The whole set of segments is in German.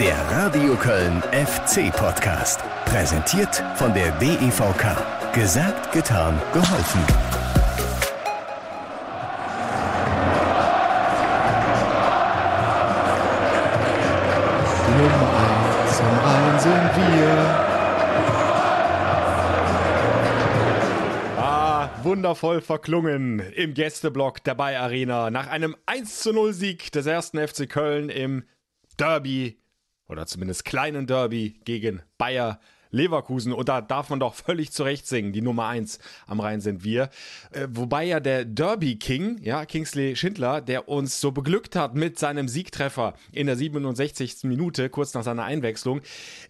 Der Radio Köln FC Podcast. Präsentiert von der DEVK. Gesagt, getan, geholfen. Nummer eins am Rhein sind wir. Ah, wundervoll verklungen im Gästeblock der Bayer Arena nach einem 1 zu 0 Sieg des ersten FC Köln im Derby oder zumindest kleinen Derby gegen Bayer Leverkusen. Und da darf man doch völlig zurecht singen. Die Nummer 1 am Rhein sind wir. Äh, wobei ja der Derby King, ja, Kingsley Schindler, der uns so beglückt hat mit seinem Siegtreffer in der 67. Minute, kurz nach seiner Einwechslung,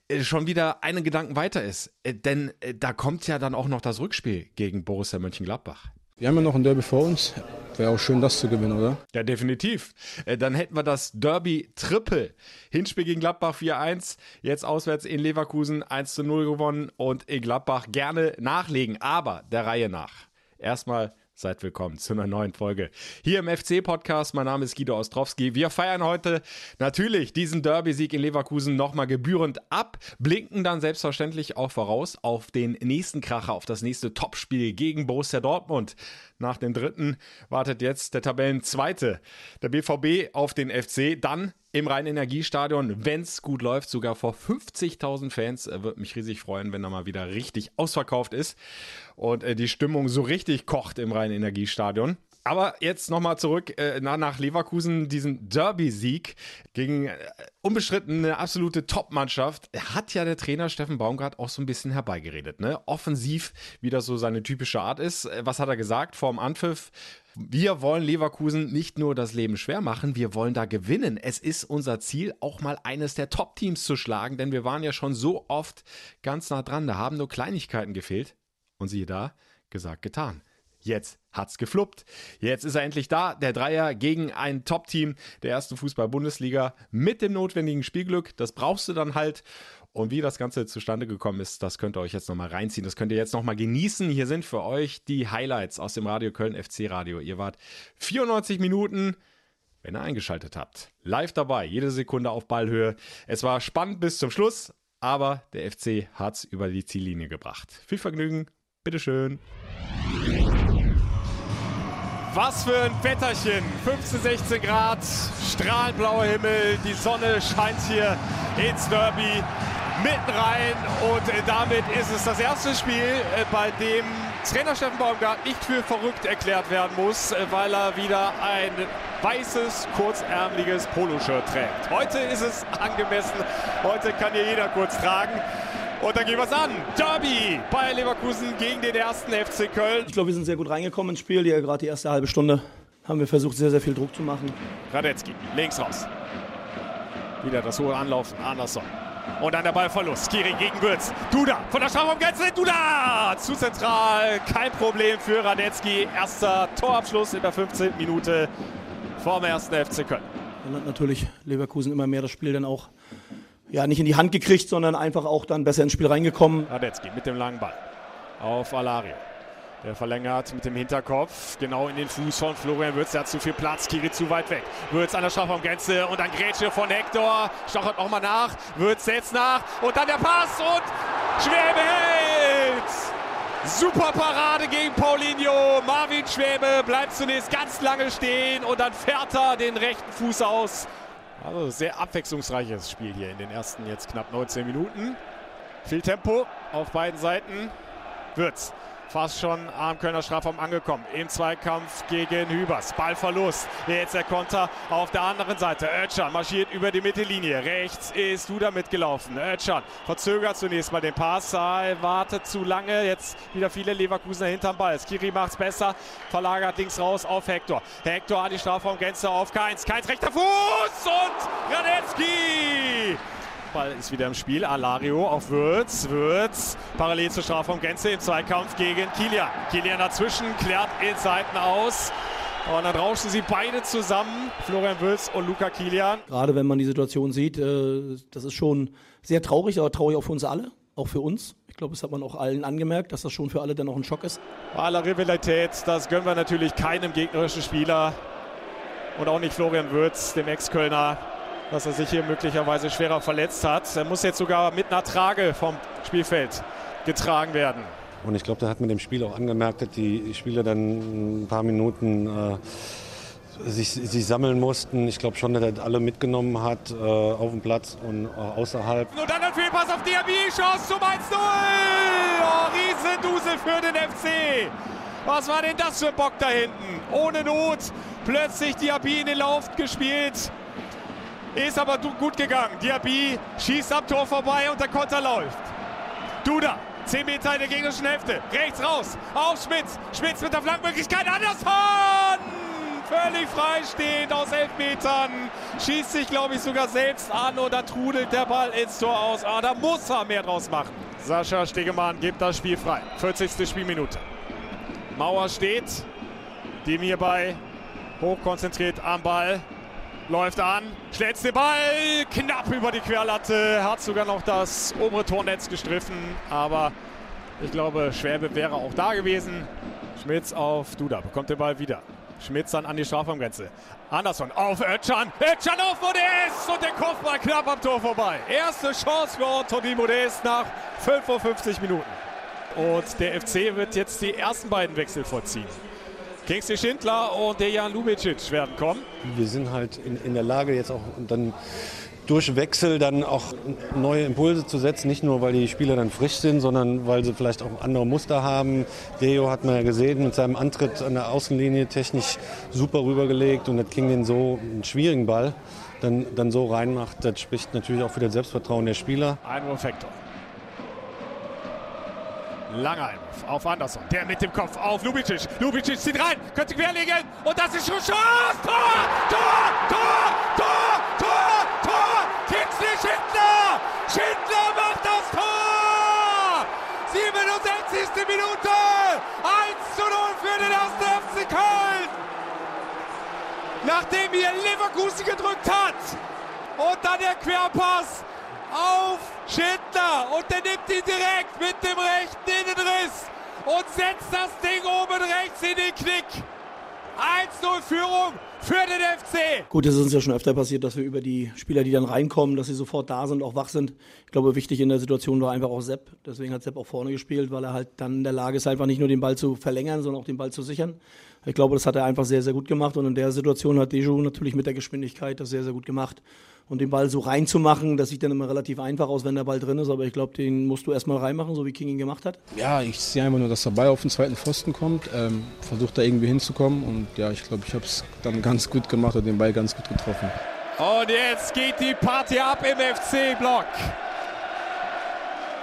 äh, schon wieder einen Gedanken weiter ist. Äh, denn äh, da kommt ja dann auch noch das Rückspiel gegen Borussia Mönchengladbach. Wir haben ja noch ein Derby vor uns. Wäre auch schön, das zu gewinnen, oder? Ja, definitiv. Äh, Dann hätten wir das Derby Triple. Hinspiel gegen Gladbach 4-1, jetzt auswärts in Leverkusen 1-0 gewonnen und in Gladbach gerne nachlegen, aber der Reihe nach. Erstmal seid willkommen zu einer neuen Folge hier im FC-Podcast. Mein Name ist Guido Ostrowski. Wir feiern heute natürlich diesen Derby-Sieg in Leverkusen nochmal gebührend ab, blinken dann selbstverständlich auch voraus auf den nächsten Kracher, auf das nächste Topspiel gegen Borussia Dortmund. Nach dem dritten wartet jetzt der Tabellenzweite, der BVB, auf den FC. Dann im Rhein-Energiestadion, wenn es gut läuft, sogar vor 50.000 Fans. Äh, Würde mich riesig freuen, wenn da mal wieder richtig ausverkauft ist und äh, die Stimmung so richtig kocht im Rhein-Energiestadion. Aber jetzt nochmal zurück äh, nach, Leverkusen, diesen Derby-Sieg gegen äh, unbestritten eine absolute Top-Mannschaft. Hat ja der Trainer Steffen Baumgart auch so ein bisschen herbeigeredet. Ne? Offensiv, wie das so seine typische Art ist. Äh, Was hat er gesagt vorm Anpfiff? Wir wollen Leverkusen nicht nur das Leben schwer machen, wir wollen da gewinnen. Es ist unser Ziel, auch mal eines der Top-Teams zu schlagen, denn wir waren ja schon so oft ganz nah dran. Da haben nur Kleinigkeiten gefehlt. Und siehe da, gesagt, getan. Jetzt hat's gefluppt. Jetzt ist er endlich da. Der Dreier gegen ein Top-Team der ersten Fußball-Bundesliga mit dem notwendigen Spielglück. Das brauchst du dann halt. Und wie das Ganze zustande gekommen ist, das könnt ihr euch jetzt nochmal reinziehen. Das könnt ihr jetzt nochmal genießen. Hier sind für euch die Highlights aus dem Radio Köln FC Radio. Ihr wart 94 Minuten, wenn ihr eingeschaltet habt. Live dabei, jede Sekunde auf Ballhöhe. Es war spannend bis zum Schluss, aber der FC hat's über die Ziellinie gebracht. Viel Vergnügen, bitteschön. Was für ein Wetterchen. 15, 16 Grad, strahlend blauer Himmel, die Sonne scheint hier ins Derby mitten rein und äh, damit ist es das erste Spiel, äh, bei dem Trainer Steffen Baumgart nicht für verrückt erklärt werden muss, äh, weil er wieder ein weißes, kurzärmeliges Poloshirt trägt. Heute ist es angemessen, heute kann hier jeder kurz tragen. Und dann gehen wir es an. Derby Bayer Leverkusen gegen den ersten FC Köln. Ich glaube, wir sind sehr gut reingekommen ins Spiel. Hier gerade die erste halbe Stunde haben wir versucht, sehr, sehr viel Druck zu machen. Radetzky, links raus. Wieder das hohe Anlaufen, Andersson. Und dann der Ballverlust. Skiri gegen Würz. Duda von der Strafraumgrenze. Duda! Zu zentral. Kein Problem für Radetzky. Erster Torabschluss in der 15. Minute vom ersten FC Köln. Dann hat natürlich Leverkusen immer mehr das Spiel dann auch ja, nicht in die Hand gekriegt, sondern einfach auch dann besser ins Spiel reingekommen. Radetzky mit dem langen Ball auf Alario. Der verlängert mit dem Hinterkopf genau in den Fuß von Florian Würz. Der hat zu viel Platz, Kiri zu weit weg. Würz an der Strafraumgrenze und dann Grätsche von Hector. Stochert nochmal nach. Würz setzt nach und dann der Pass und Schwäbe hält! Super Parade gegen Paulinho. Marvin Schwäbe bleibt zunächst ganz lange stehen und dann fährt er den rechten Fuß aus. Also sehr abwechslungsreiches Spiel hier in den ersten jetzt knapp 19 Minuten. Viel Tempo auf beiden Seiten. Würz fast schon am Kölner Strafraum angekommen. Im Zweikampf gegen Hübers. Ballverlust. Jetzt der Konter auf der anderen Seite. Özcan marschiert über die Mittellinie. Rechts ist Duda mitgelaufen. Özcan verzögert zunächst mal den Pass. Er wartet zu lange. Jetzt wieder viele Leverkusener hinterm Ball. Skiri macht's besser. Verlagert links raus auf Hector. Hector an die Strafraumgrenze auf Keins. Keins rechter Fuß und Radetzky. Ball ist wieder im Spiel. Alario auf Würz. Würz parallel zur Strafraumgrenze im Zweikampf gegen Kilian. Kilian dazwischen, klärt in Seiten aus. Und dann rauschen sie beide zusammen, Florian Würz und Luca Kilian. Gerade wenn man die Situation sieht, äh, das ist schon sehr traurig, aber traurig auch für uns alle, auch für uns. Ich glaube, das hat man auch allen angemerkt, dass das schon für alle dann auch ein Schock ist. Bei aller Rivalität, das gönnen wir natürlich keinem gegnerischen Spieler. Und auch nicht Florian Würz, dem Ex-Kölner. Dass er sich hier möglicherweise schwerer verletzt hat. Er muss jetzt sogar mit einer Trage vom Spielfeld getragen werden. Und ich glaube, da hat man dem Spiel auch angemerkt, dass die Spieler dann ein paar Minuten äh, sich, sich, sammeln mussten. Ich glaube schon, dass er alle mitgenommen hat äh, auf dem Platz und äh, außerhalb. Und dann ein Fehlpass auf Diaby, Chance zum 1-0. Oh, Riesendusel für den FC. Was war denn das für ein Bock da hinten? Ohne Not plötzlich Diaby in den Lauf gespielt. Ist aber gut gegangen. Diaby schießt am Tor vorbei und der Konter läuft. Duda 10 Meter in der gegnerischen Hälfte. Rechts raus. Auf Schmitz. Schmitz mit der Flankmöglichkeit. Andersson! Völlig freistehend aus 11 Metern. Schießt sich, glaube ich, sogar selbst an da trudelt der Ball ins Tor aus. Ah, da muss er mehr draus machen. Sascha Stegemann gibt das Spiel frei. 40. Spielminute. Mauer steht. Dem hierbei hochkonzentriert am Ball. Läuft an, schlägt den Ball knapp über die Querlatte, hat sogar noch das obere Tornetz gestriffen, aber ich glaube, Schwäbe wäre auch da gewesen. Schmitz auf Duda, bekommt den Ball wieder. Schmitz dann an die Strafraumgrenze. Andersson auf Ötchan. Ötchan auf Modest und der Kopfball knapp am Tor vorbei. Erste Chance für Anthony Modest nach 55 Minuten. Und der FC wird jetzt die ersten beiden Wechsel vollziehen. Kingsley Schindler und Dejan Lubicic werden kommen. Wir sind halt in, in der Lage, jetzt auch dann durch Wechsel dann auch neue Impulse zu setzen. Nicht nur, weil die Spieler dann frisch sind, sondern weil sie vielleicht auch andere Muster haben. Deo hat man ja gesehen mit seinem Antritt an der Außenlinie technisch super rübergelegt und das ging den so einen schwierigen Ball dann, dann so reinmacht. Das spricht natürlich auch für das Selbstvertrauen der Spieler. Einwurf-Vektor. Langer auf Andersson. Der mit dem Kopf auf Lubicic. Lubicic zieht rein, könnte querlegen. Und das ist schon Chance. Tor! Tor! Tor! Tor! Tor! Tor! Kingsley Schindler! Schindler macht das Tor! 67. Minute! 1 zu 0 für den 1. FC Köln! Nachdem hier Leverkusen gedrückt hat und dann der Querpass auf Schindler und der nimmt ihn direkt mit dem rechten Innenriss und setzt das Ding oben rechts in den Knick. 1-0 Führung für den FC. Gut, es ist uns ja schon öfter passiert, dass wir über die Spieler, die dann reinkommen, dass sie sofort da sind, auch wach sind. Ich glaube, wichtig in der Situation war einfach auch Sepp. Deswegen hat Sepp auch vorne gespielt, weil er halt dann in der Lage ist, einfach nicht nur den Ball zu verlängern, sondern auch den Ball zu sichern. Ich glaube, das hat er einfach sehr, sehr gut gemacht. Und in der Situation hat Deju natürlich mit der Geschwindigkeit das sehr, sehr gut gemacht. Und den Ball so reinzumachen, das sieht dann immer relativ einfach aus, wenn der Ball drin ist. Aber ich glaube, den musst du erstmal reinmachen, so wie King ihn gemacht hat. Ja, ich sehe einfach nur, dass der Ball auf den zweiten Pfosten kommt. Ähm, versucht da irgendwie hinzukommen. Und ja, ich glaube, ich habe es dann ganz gut gemacht und den Ball ganz gut getroffen. Und jetzt geht die Party ab im FC-Block.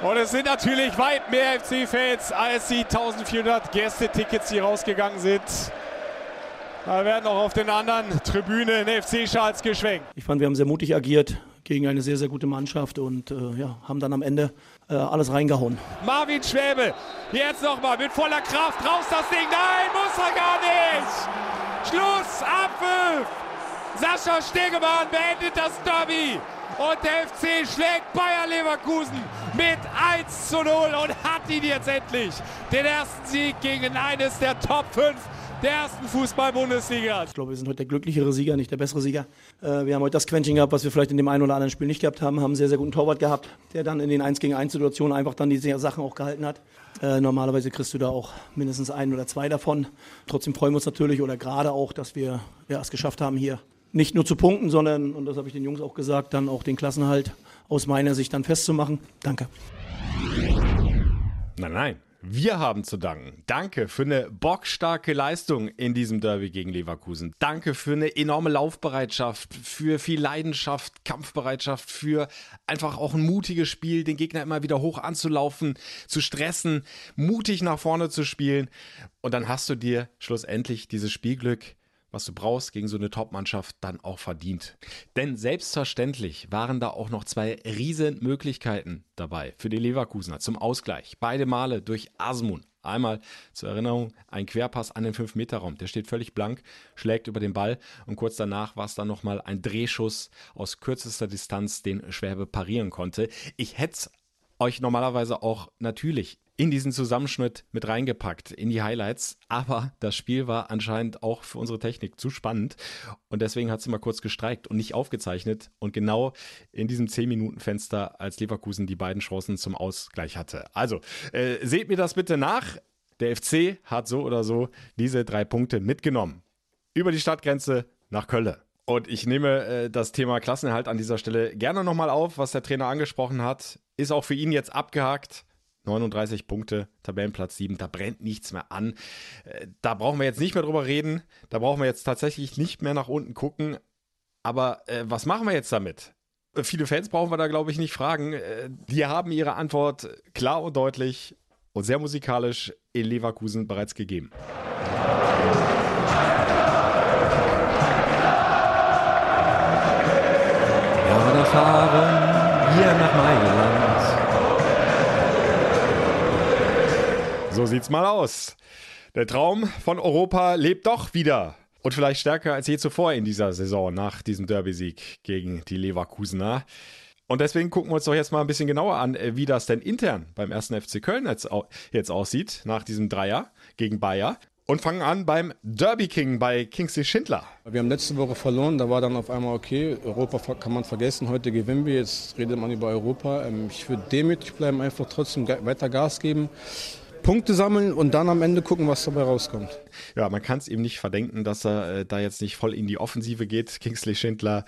Und es sind natürlich weit mehr FC-Fans als die 1400 Gästetickets, die rausgegangen sind. Da werden auch auf den anderen Tribünen FC-Schals geschwenkt. Ich fand, wir haben sehr mutig agiert gegen eine sehr, sehr gute Mannschaft und äh, ja, haben dann am Ende äh, alles reingehauen. Marvin Schwäbe, jetzt nochmal mit voller Kraft raus das Ding. Nein, muss er gar nicht. Schluss, Abpfiff. Sascha Stegemann beendet das Derby. Und der FC schlägt Bayer Leverkusen mit 1 zu 0 und hat ihn jetzt endlich. Den ersten Sieg gegen eines der Top 5 der ersten Fußball-Bundesliga. Ich glaube, wir sind heute der glücklichere Sieger, nicht der bessere Sieger. Äh, wir haben heute das Quäntchen gehabt, was wir vielleicht in dem einen oder anderen Spiel nicht gehabt haben. Haben einen sehr, sehr guten Torwart gehabt, der dann in den 1 gegen 1 Situationen einfach dann die Sachen auch gehalten hat. Äh, normalerweise kriegst du da auch mindestens ein oder zwei davon. Trotzdem freuen wir uns natürlich oder gerade auch, dass wir ja, es geschafft haben, hier nicht nur zu punkten, sondern, und das habe ich den Jungs auch gesagt, dann auch den Klassenhalt aus meiner Sicht dann festzumachen. Danke. Nein, nein. Wir haben zu danken. Danke für eine bockstarke Leistung in diesem Derby gegen Leverkusen. Danke für eine enorme Laufbereitschaft, für viel Leidenschaft, Kampfbereitschaft, für einfach auch ein mutiges Spiel, den Gegner immer wieder hoch anzulaufen, zu stressen, mutig nach vorne zu spielen. Und dann hast du dir schlussendlich dieses Spielglück was du brauchst gegen so eine Top-Mannschaft, dann auch verdient. Denn selbstverständlich waren da auch noch zwei riesen Möglichkeiten dabei für die Leverkusener zum Ausgleich. Beide Male durch Asmun. Einmal zur Erinnerung ein Querpass an den 5-Meter-Raum. Der steht völlig blank, schlägt über den Ball und kurz danach war es dann nochmal ein Drehschuss aus kürzester Distanz, den Schwäbe parieren konnte. Ich hätte euch normalerweise auch natürlich in diesen Zusammenschnitt mit reingepackt, in die Highlights. Aber das Spiel war anscheinend auch für unsere Technik zu spannend. Und deswegen hat sie mal kurz gestreikt und nicht aufgezeichnet. Und genau in diesem 10-Minuten-Fenster, als Leverkusen die beiden Chancen zum Ausgleich hatte. Also, äh, seht mir das bitte nach. Der FC hat so oder so diese drei Punkte mitgenommen. Über die Stadtgrenze nach Köln. Und ich nehme äh, das Thema Klassenerhalt an dieser Stelle gerne nochmal auf, was der Trainer angesprochen hat. Ist auch für ihn jetzt abgehakt. 39 Punkte, Tabellenplatz 7, da brennt nichts mehr an. Äh, da brauchen wir jetzt nicht mehr drüber reden. Da brauchen wir jetzt tatsächlich nicht mehr nach unten gucken. Aber äh, was machen wir jetzt damit? Äh, viele Fans brauchen wir da, glaube ich, nicht fragen. Äh, die haben ihre Antwort klar und deutlich und sehr musikalisch in Leverkusen bereits gegeben. Ja, da fahren wir nach Mailand. So sieht's mal aus. Der Traum von Europa lebt doch wieder. Und vielleicht stärker als je zuvor in dieser Saison nach diesem Derby-Sieg gegen die Leverkusener. Und deswegen gucken wir uns doch jetzt mal ein bisschen genauer an, äh, wie das denn intern beim ersten FC Köln jetzt, jetzt aussieht, nach diesem Dreier gegen Bayer. Und fangen an beim Derby King bei Kingsley Schindler. Wir haben letzte Woche verloren, da war dann auf einmal okay, Europa kann man vergessen, heute gewinnen wir, jetzt redet man über Europa. Ähm, ich würde demütig bleiben, einfach trotzdem weiter Gas geben. Punkte sammeln und dann am Ende gucken, was dabei rauskommt. Ja, man kann es ihm nicht verdenken, dass er äh, da jetzt nicht voll in die Offensive geht. Kingsley Schindler,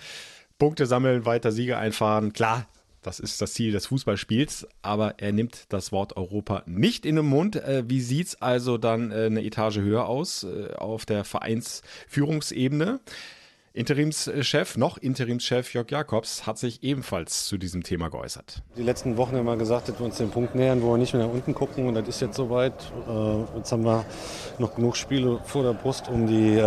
Punkte sammeln, weiter Siege einfahren. Klar, das ist das Ziel des Fußballspiels, aber er nimmt das Wort Europa nicht in den Mund. Äh, wie sieht es also dann äh, eine Etage höher aus äh, auf der Vereinsführungsebene? Interimschef, noch Interimschef Jörg Jakobs hat sich ebenfalls zu diesem Thema geäußert. Die letzten Wochen haben wir gesagt, dass wir uns den Punkt nähern, wo wir nicht mehr nach unten gucken. Und das ist jetzt soweit. Jetzt haben wir noch genug Spiele vor der Brust, um die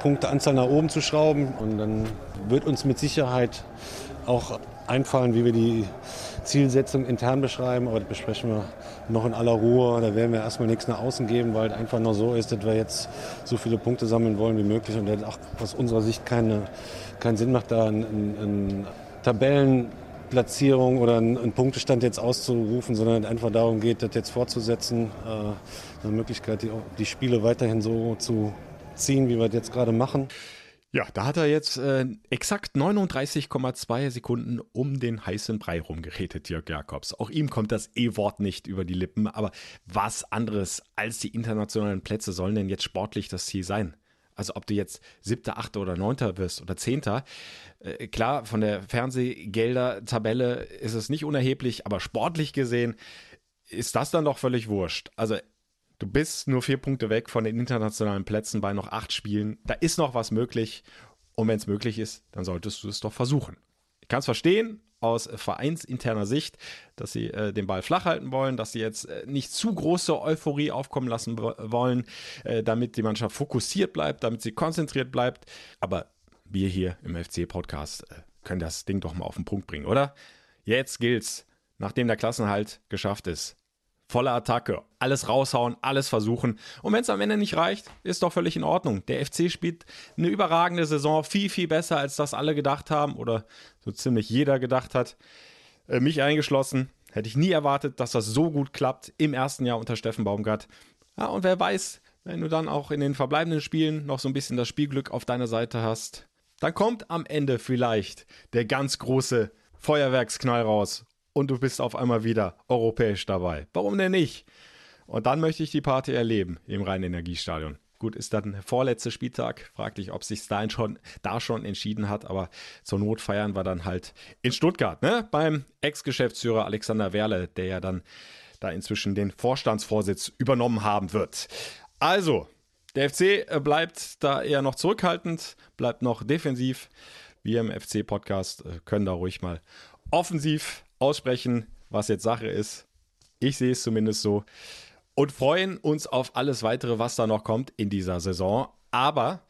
Punkteanzahl nach oben zu schrauben. Und dann wird uns mit Sicherheit auch einfallen, wie wir die Zielsetzung intern beschreiben, aber das besprechen wir noch in aller Ruhe. Da werden wir erstmal nichts nach außen geben, weil es einfach nur so ist, dass wir jetzt so viele Punkte sammeln wollen wie möglich und das auch aus unserer Sicht keine, keinen Sinn macht, da eine Tabellenplatzierung oder einen Punktestand jetzt auszurufen, sondern einfach darum geht, das jetzt fortzusetzen, äh, eine Möglichkeit, die, die Spiele weiterhin so zu ziehen, wie wir das jetzt gerade machen. Ja, da hat er jetzt äh, exakt 39,2 Sekunden um den heißen Brei rumgeredet, Jörg Jakobs. Auch ihm kommt das E-Wort nicht über die Lippen, aber was anderes als die internationalen Plätze sollen denn jetzt sportlich das Ziel sein? Also ob du jetzt siebter, achter oder neunter wirst oder zehnter, äh, klar, von der Fernsehgelder-Tabelle ist es nicht unerheblich, aber sportlich gesehen ist das dann doch völlig wurscht. Also Du bist nur vier Punkte weg von den internationalen Plätzen bei noch acht Spielen. Da ist noch was möglich. Und wenn es möglich ist, dann solltest du es doch versuchen. Ich kann es verstehen aus vereinsinterner Sicht, dass sie äh, den Ball flach halten wollen, dass sie jetzt äh, nicht zu große Euphorie aufkommen lassen wollen, äh, damit die Mannschaft fokussiert bleibt, damit sie konzentriert bleibt. Aber wir hier im FC-Podcast äh, können das Ding doch mal auf den Punkt bringen, oder? Jetzt gilt's, nachdem der Klassenhalt geschafft ist, volle Attacke, alles raushauen, alles versuchen. Und wenn es am Ende nicht reicht, ist doch völlig in Ordnung. Der FC spielt eine überragende Saison, viel, viel besser, als das alle gedacht haben oder so ziemlich jeder gedacht hat. Äh, mich eingeschlossen. Hätte ich nie erwartet, dass das so gut klappt im ersten Jahr unter Steffen Baumgart. Ja, und wer weiß, wenn du dann auch in den verbleibenden Spielen noch so ein bisschen das Spielglück auf deiner Seite hast, dann kommt am Ende vielleicht der ganz große Feuerwerksknall raus und du bist auf einmal wieder europäisch dabei. Warum denn nicht? Und dann möchte ich die Party erleben im Rhein-Energiestadion. Gut, ist dann der vorletzte Spieltag. Frag dich, ob sich da schon, da schon entschieden hat, aber zur Not feiern wir dann halt in Stuttgart, ne? Beim Ex-Geschäftsführer Alexander Werle, der ja dann da inzwischen den Vorstandsvorsitz übernommen haben wird. Also, der FC bleibt da eher noch zurückhaltend, bleibt noch defensiv. Wir im FC-Podcast äh, können da ruhig mal offensiv aussprechen, was jetzt Sache ist. Ich sehe es zumindest so. Und freuen uns auf alles weitere, was da noch kommt in dieser Saison. Aber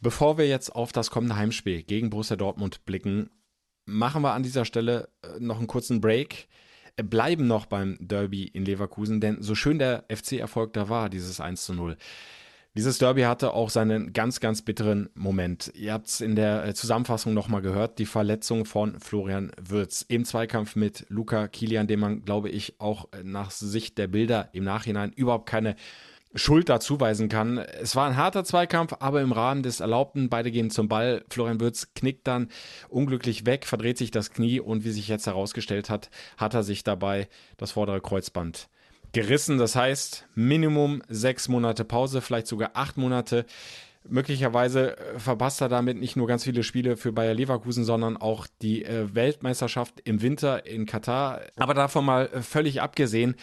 bevor wir jetzt auf das kommende Heimspiel gegen Borussia Dortmund blicken, machen wir an dieser Stelle äh, noch einen kurzen Break. Äh, bleiben noch beim Derby in Leverkusen, denn so schön der FC-Erfolg da war, dieses 1 zu 0, Dieses Derby hatte auch seinen ganz, ganz bitteren Moment. Ihr habt es in der äh, Zusammenfassung nochmal gehört, die Verletzung von Florian Würz im Zweikampf mit Luca Kilian, dem man, glaube ich, auch äh, nach Sicht der Bilder im Nachhinein überhaupt keine Schuld dazuweisen kann. Es war ein harter Zweikampf, aber im Rahmen des Erlaubten, beide gehen zum Ball. Florian Würz knickt dann unglücklich weg, verdreht sich das Knie und wie sich jetzt herausgestellt hat, hat er sich dabei das vordere Kreuzband gerissen. Das heißt, Minimum sechs Monate Pause, vielleicht sogar acht Monate. Möglicherweise äh, verpasst er damit nicht nur ganz viele Spiele für Bayer Leverkusen, sondern auch die äh, Weltmeisterschaft im Winter in Katar. Aber davon mal äh, völlig abgesehen,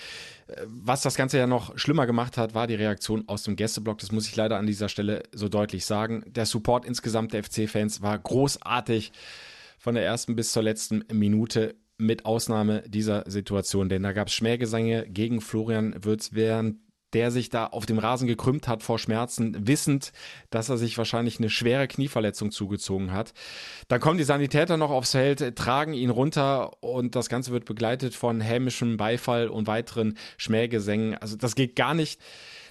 was das Ganze ja noch schlimmer gemacht hat, war die Reaktion aus dem Gästeblock. Das muss ich leider an dieser Stelle so deutlich sagen. Der Support insgesamt der FC-Fans war großartig von der ersten bis zur letzten Minute mit Ausnahme dieser Situation, denn da gab es Schmähgesänge gegen Florian Würz, während der sich da auf dem Rasen gekrümmt hat vor Schmerzen, wissend, dass er sich wahrscheinlich eine schwere Knieverletzung zugezogen hat. Dann kommen die Sanitäter noch aufs Feld, tragen ihn runter und das Ganze wird begleitet von hämischem Beifall und weiteren Schmähgesängen. Also das geht gar nicht.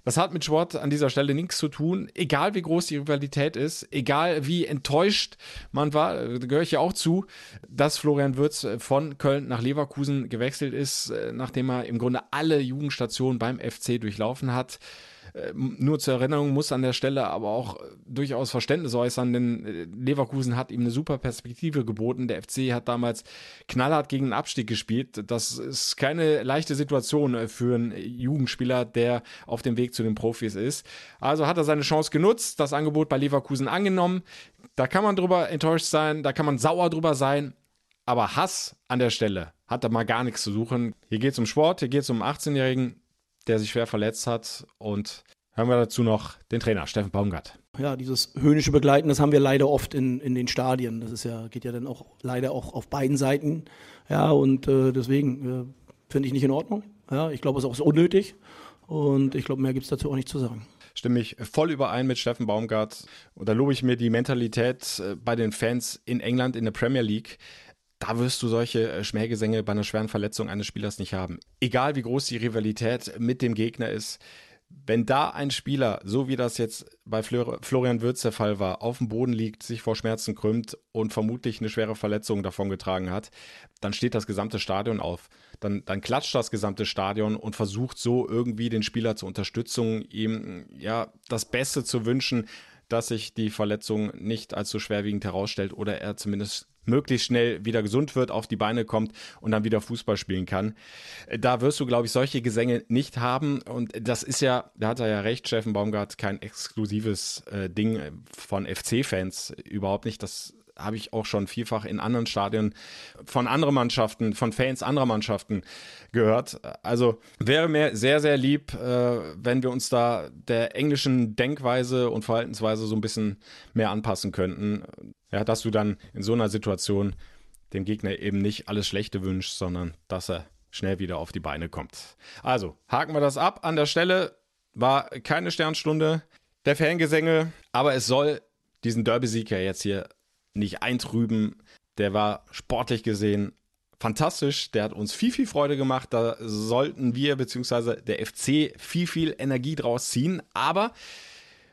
Das hat mit Sport an dieser Stelle nichts zu tun. Egal wie groß die Rivalität ist, egal wie enttäuscht man war, da gehöre ich ja auch zu, dass Florian Würz von Köln nach Leverkusen gewechselt ist, äh, nachdem er im Grunde alle Jugendstationen beim FC durchlaufen hat. Ähm, nur zur Erinnerung muss an der Stelle aber auch äh, durchaus Verständnis äußern, denn äh, Leverkusen hat ihm eine super Perspektive geboten. Der FC hat damals knallhart gegen den Abstieg gespielt. Das ist keine leichte Situation äh, für einen Jugendspieler, der auf dem Weg zu den Profis ist. Also hat er seine Chance genutzt, das Angebot bei Leverkusen angenommen. Da kann man drüber enttäuscht sein, da kann man sauer drüber sein. Aber Hass an der Stelle hat da mal gar nichts zu suchen. Hier geht es um Sport, hier geht es um einen 18-Jährigen, der sich schwer verletzt hat. Und hören wir dazu noch den Trainer, Steffen Baumgart. Ja, dieses höhnische Begleiten, das haben wir leider oft in, in den Stadien. Das ist ja, geht ja dann auch leider auch auf beiden Seiten. Ja, und äh, deswegen äh, finde ich nicht in Ordnung. Ja, ich glaube, es ist auch unnötig. Und ich glaube, mehr gibt es dazu auch nicht zu sagen stimme ich voll überein mit Steffen Baumgart. Und da lobe ich mir die Mentalität äh, bei den Fans in England in der Premier League da wirst du solche äh, Schmähgesänge bei einer schweren Verletzung eines Spielers nicht haben. Egal wie groß die Rivalität mit dem Gegner ist, wenn da ein Spieler, so wie das jetzt bei Florian Würz der Fall war, auf dem Boden liegt, sich vor Schmerzen krümmt und vermutlich eine schwere Verletzung davongetragen hat, dann steht das gesamte Stadion auf. Dann, dann klatscht das gesamte Stadion und versucht so irgendwie den Spieler zur Unterstützung, ihm ja das Beste zu wünschen, dass sich die Verletzung nicht als so schwerwiegend herausstellt oder er zumindest möglichst schnell wieder gesund wird, auf die Beine kommt und dann wieder Fußball spielen kann. Da wirst du, glaube ich, solche Gesänge nicht haben. Und das ist ja, da hat er ja recht, Steffen Baumgart, kein exklusives äh, Ding von FC-Fans überhaupt nicht. Das habe ich auch schon vielfach in anderen Stadien von anderen Mannschaften, von Fans anderer Mannschaften gehört. Also wäre mir sehr, sehr lieb, äh, wenn wir uns da der englischen Denkweise und Verhaltensweise so ein bisschen mehr anpassen könnten. Ja, dass du dann in so einer Situation dem Gegner eben nicht alles Schlechte wünschst, sondern dass er schnell wieder auf die Beine kommt. Also, haken wir das ab. An der Stelle war keine Sternstunde der Fangesänge, aber es soll diesen Derby-Sieg ja jetzt hier nicht eintrüben. Der war sportlich gesehen fantastisch. Der hat uns viel, viel Freude gemacht. Da sollten wir bzw. der FC viel, viel Energie draus ziehen. Aber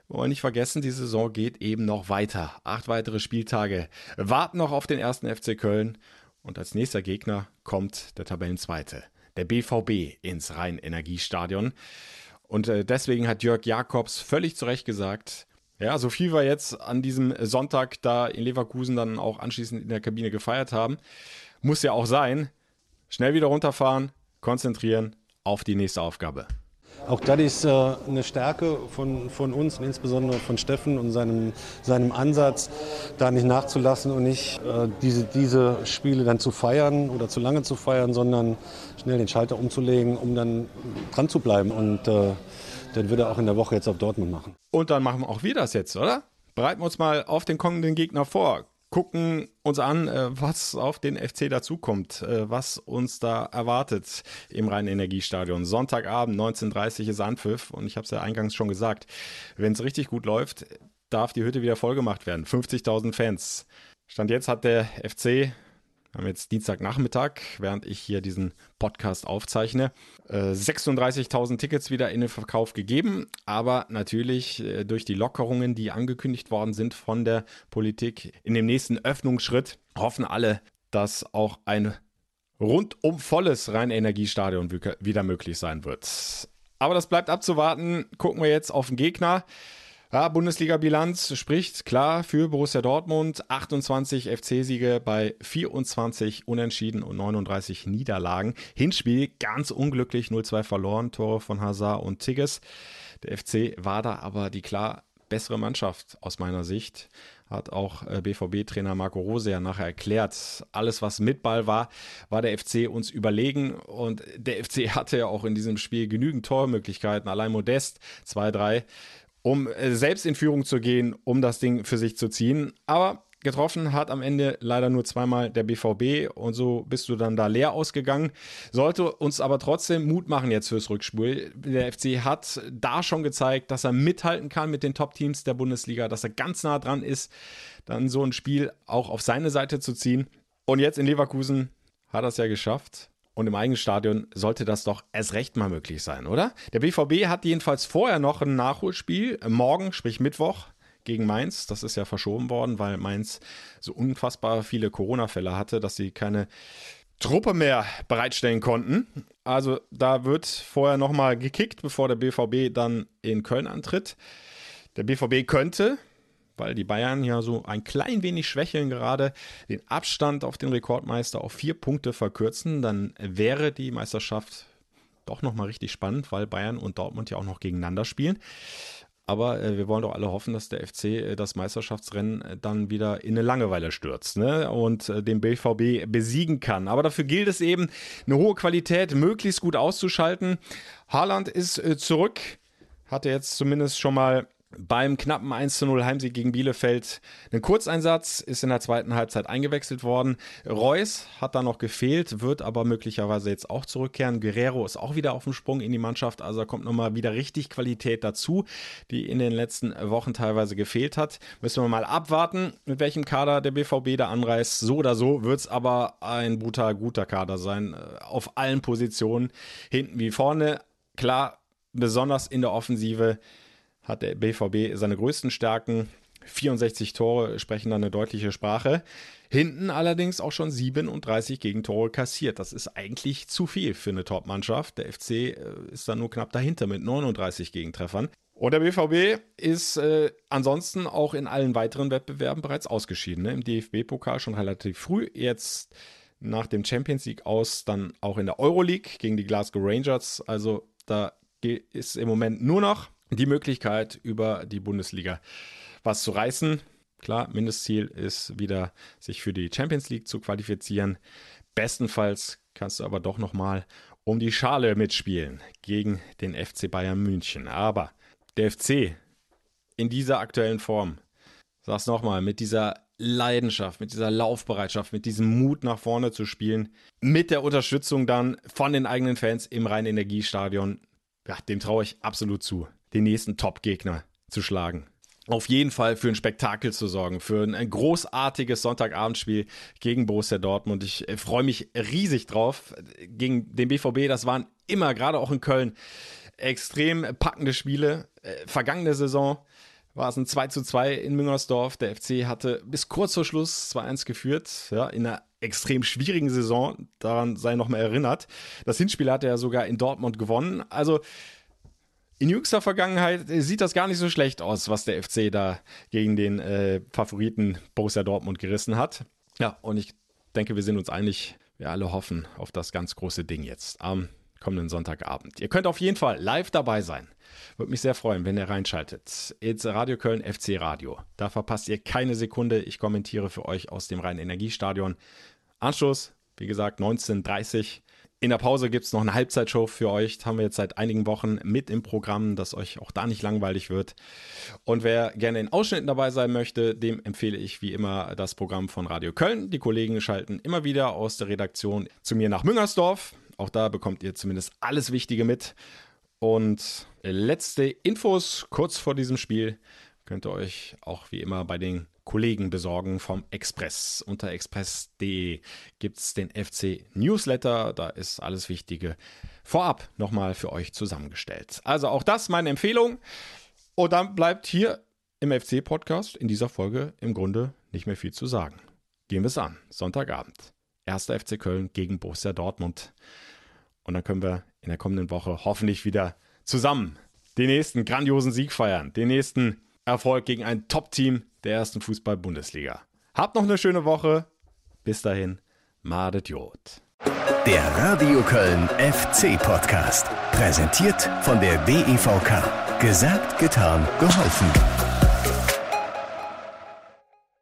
wollen wir nicht vergessen, die Saison geht eben noch weiter. Acht weitere Spieltage warten noch auf den ersten FC Köln. Und als nächster Gegner kommt der Tabellenzweite, der BVB, ins Rhein-Energiestadion. Und äh, deswegen hat Jörg Jakobs völlig zu Recht gesagt, ja, so viel wir jetzt an diesem Sonntag da in Leverkusen dann auch anschließend in der Kabine gefeiert haben, muss ja auch sein. Schnell wieder runterfahren, konzentrieren auf die nächste Aufgabe. Auch das ist äh, eine Stärke von, von uns und insbesondere von Steffen und seinem, seinem Ansatz, da nicht nachzulassen und nicht äh, diese, diese Spiele dann zu feiern oder zu lange zu feiern, sondern schnell den Schalter umzulegen, um dann dran zu bleiben. Und äh, dann wird er auch in der Woche jetzt auf Dortmund machen. Und dann machen auch wir das jetzt, oder? Bereiten wir uns mal auf den kommenden Gegner vor. Gucken uns an, äh, was auf den FC dazukommt, äh, was uns da erwartet im Rhein-Energiestadion. Sonntagabend, 19.30 Uhr ist Anpfiff und ich habe es ja eingangs schon gesagt, wenn es richtig gut läuft, darf die Hütte wieder vollgemacht werden. 50.000 Fans. Stand jetzt hat der FC Wir haben jetzt Dienstagnachmittag, während ich hier diesen Podcast aufzeichne. 36.000 äh, Tickets wieder in den Verkauf gegeben, aber natürlich äh, durch die Lockerungen, die angekündigt worden sind von der Politik in dem nächsten Öffnungsschritt, hoffen alle, dass auch ein rundum volles Rhein-Energiestadion wieder möglich sein wird. Aber das bleibt abzuwarten. Gucken wir jetzt auf den Gegner. Ja, Bundesliga-Bilanz spricht klar für Borussia Dortmund. 28 FC-Siege bei 24 Unentschieden und 39 Niederlagen. Hinspiel ganz unglücklich 0-2 verloren. Tore von Hazard und Tigges. Der FC war da aber die klar bessere Mannschaft aus meiner Sicht. Hat auch BVB-Trainer Marco Rose ja nachher erklärt. Alles, was mit Ball war, war der FC uns überlegen. Und der FC hatte ja auch in diesem Spiel genügend Tormöglichkeiten. Allein Modest 2-3 um äh, selbst in Führung zu gehen, um das Ding für sich zu ziehen. Aber getroffen hat am Ende leider nur zweimal der BVB und so bist du dann da leer ausgegangen. Sollte uns aber trotzdem Mut machen jetzt fürs Rückspiel. Der FC hat da schon gezeigt, dass er mithalten kann mit den Top-Teams der Bundesliga, dass er ganz nah dran ist, dann so ein Spiel auch auf seine Seite zu ziehen. Und jetzt in Leverkusen hat er es ja geschafft. Und im eigenen Stadion sollte das doch erst recht mal möglich sein, oder? Der BVB hat jedenfalls vorher noch ein Nachholspiel, morgen, sprich Mittwoch, gegen Mainz. Das ist ja verschoben worden, weil Mainz so unfassbar viele Corona-Fälle hatte, dass sie keine Truppe mehr bereitstellen konnten. Also da wird vorher nochmal gekickt, bevor der BVB dann in Köln antritt. Der BVB könnte, weil die Bayern ja so ein klein wenig schwächeln gerade, den Abstand auf den Rekordmeister auf vier Punkte verkürzen, dann wäre die Meisterschaft doch nochmal richtig spannend, weil Bayern und Dortmund ja auch noch gegeneinander spielen. Aber äh, wir wollen doch alle hoffen, dass der FC äh, das Meisterschaftsrennen äh, dann wieder in eine Langeweile stürzt ne? und äh, den BVB besiegen kann. Aber dafür gilt es eben, eine hohe Qualität möglichst gut auszuschalten. Haaland ist äh, zurück, hatte jetzt zumindest schon mal beim knappen 1 zu 0 Heimsieg gegen Bielefeld ein Kurzeinsatz, ist in der zweiten Halbzeit eingewechselt worden. Reus hat da noch gefehlt, wird aber möglicherweise jetzt auch zurückkehren. Guerrero ist auch wieder auf dem Sprung in die Mannschaft, also da kommt nochmal wieder richtig Qualität dazu, die in den letzten Wochen teilweise gefehlt hat. Müssen wir mal abwarten, mit welchem Kader der BVB da anreist. So oder so wird es aber ein brutal guter Kader sein, äh, auf allen Positionen, hinten wie vorne. Klar, besonders in der Offensive hat der BVB seine größten Stärken. 64 Tore sprechen dann eine deutliche Sprache. Hinten allerdings auch schon 37 Gegentore kassiert. Das ist eigentlich zu viel für eine Top-Mannschaft. Der FC äh, ist dann nur knapp dahinter mit 39 Gegentreffern. Und der BVB ist äh, ansonsten auch in allen weiteren Wettbewerben bereits ausgeschieden. Ne? Im DFB-Pokal schon relativ früh. Jetzt nach dem Champions League aus dann auch in der Euroleague gegen die Glasgow Rangers. Also da ist im Moment nur noch die Möglichkeit, über die Bundesliga was zu reißen. Klar, Mindestziel ist wieder, sich für die Champions League zu qualifizieren. Bestenfalls kannst du aber doch nochmal um die Schale mitspielen gegen den FC Bayern München. Aber der FC in dieser aktuellen Form, sag's nochmal, mit dieser Leidenschaft, mit dieser Laufbereitschaft, mit diesem Mut nach vorne zu spielen, mit der Unterstützung dann von den eigenen Fans im Rhein-Energiestadion, ja, dem traue ich absolut zu den nächsten Top-Gegner zu schlagen. Auf jeden Fall für ein Spektakel zu sorgen, für ein, großartiges Sonntagabendspiel gegen Borussia Dortmund. Ich äh, freue mich riesig drauf. Gegen den BVB, das waren immer, gerade auch in Köln, extrem packende Spiele. Äh, vergangene Saison war es ein 2 zu 2 in Müngersdorf. Der FC hatte bis kurz vor Schluss 2-1 geführt, ja, in einer extrem schwierigen Saison. Daran sei nochmal erinnert. Das Hinspiel hatte er sogar in Dortmund gewonnen. Also in jüngster Vergangenheit sieht das gar nicht so schlecht aus, was der FC da gegen den äh, Favoriten Borussia Dortmund gerissen hat. Ja, und ich denke, wir sind uns einig, wir alle hoffen auf das ganz große Ding jetzt am kommenden Sonntagabend. Ihr könnt auf jeden Fall live dabei sein. Würde mich sehr freuen, wenn ihr reinschaltet. Jetzt Radio Köln FC Radio. Da verpasst ihr keine Sekunde. Ich kommentiere für euch aus dem Rhein-Energiestadion. Anschluss, wie gesagt, 19.30 Uhr. In der Pause gibt es noch eine Halbzeitshow für euch. Das haben wir jetzt seit einigen Wochen mit im Programm, dass euch auch da nicht langweilig wird. Und wer gerne in Ausschnitten dabei sein möchte, dem empfehle ich wie immer das Programm von Radio Köln. Die Kollegen schalten immer wieder aus der Redaktion zu mir nach Müngersdorf. Auch da bekommt ihr zumindest alles Wichtige mit. Und letzte Infos kurz vor diesem Spiel könnt ihr euch auch wie immer bei den Kollegen besorgen vom Express. Unter express.de gibt es den FC Newsletter. Da ist alles Wichtige vorab nochmal für euch zusammengestellt. Also auch das meine Empfehlung. Und dann bleibt hier im FC-Podcast in dieser Folge im Grunde nicht mehr viel zu sagen. Gehen wir es an. Sonntagabend. Erster FC Köln gegen Borussia Dortmund. Und dann können wir in der kommenden Woche hoffentlich wieder zusammen den nächsten grandiosen Sieg feiern. Den nächsten Erfolg gegen ein Top-Team der ersten Fußball-Bundesliga. Habt noch eine schöne Woche. Bis dahin, Madet Jod. Der Radio Köln FC Podcast. Präsentiert von der DEVK. Gesagt, getan, geholfen.